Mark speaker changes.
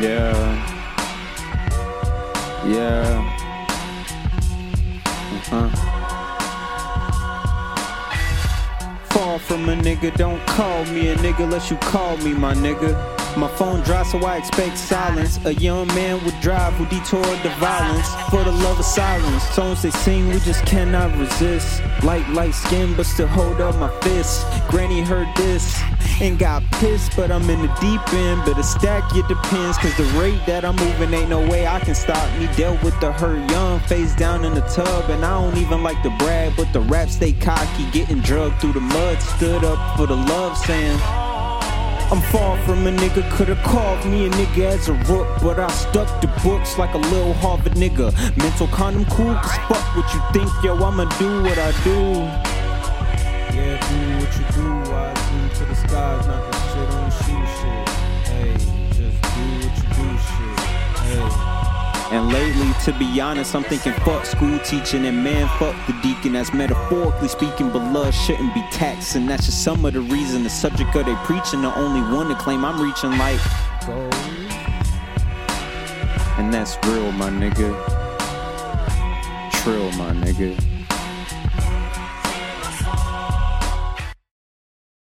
Speaker 1: Yeah. Yeah. Uh-huh. Fall from a nigga, don't call me a nigga unless you call me my nigga. My phone dry, so I expect silence. A young man would drive who detoured the violence for the love of silence. Songs they sing, we just cannot resist. Light, light skin, but still hold up my fist. Granny heard this and got pissed, but I'm in the deep end. Better stack it depends, cause the rate that I'm moving ain't no way I can stop me. Dealt with the hurt young, face down in the tub, and I don't even like to brag, but the rap stay cocky, getting drugged through the mud. Stood up for the love, saying. I'm far from a nigga, could've called me a nigga as a rook, but I stuck to books like a little Harvard nigga. Mental condom cool, cause fuck what you think, yo, I'ma do what I do. Yeah, do what you do, I do the shit. Hey, just do what you do shit. Hey. And lately, to be honest, I'm thinking fuck school teaching and man, fuck the deacon. That's metaphorically speaking, but love shouldn't be taxed. And that's just some of the reason the subject of they preaching, the only one to claim I'm reaching like. And that's real, my nigga. Trill, my nigga.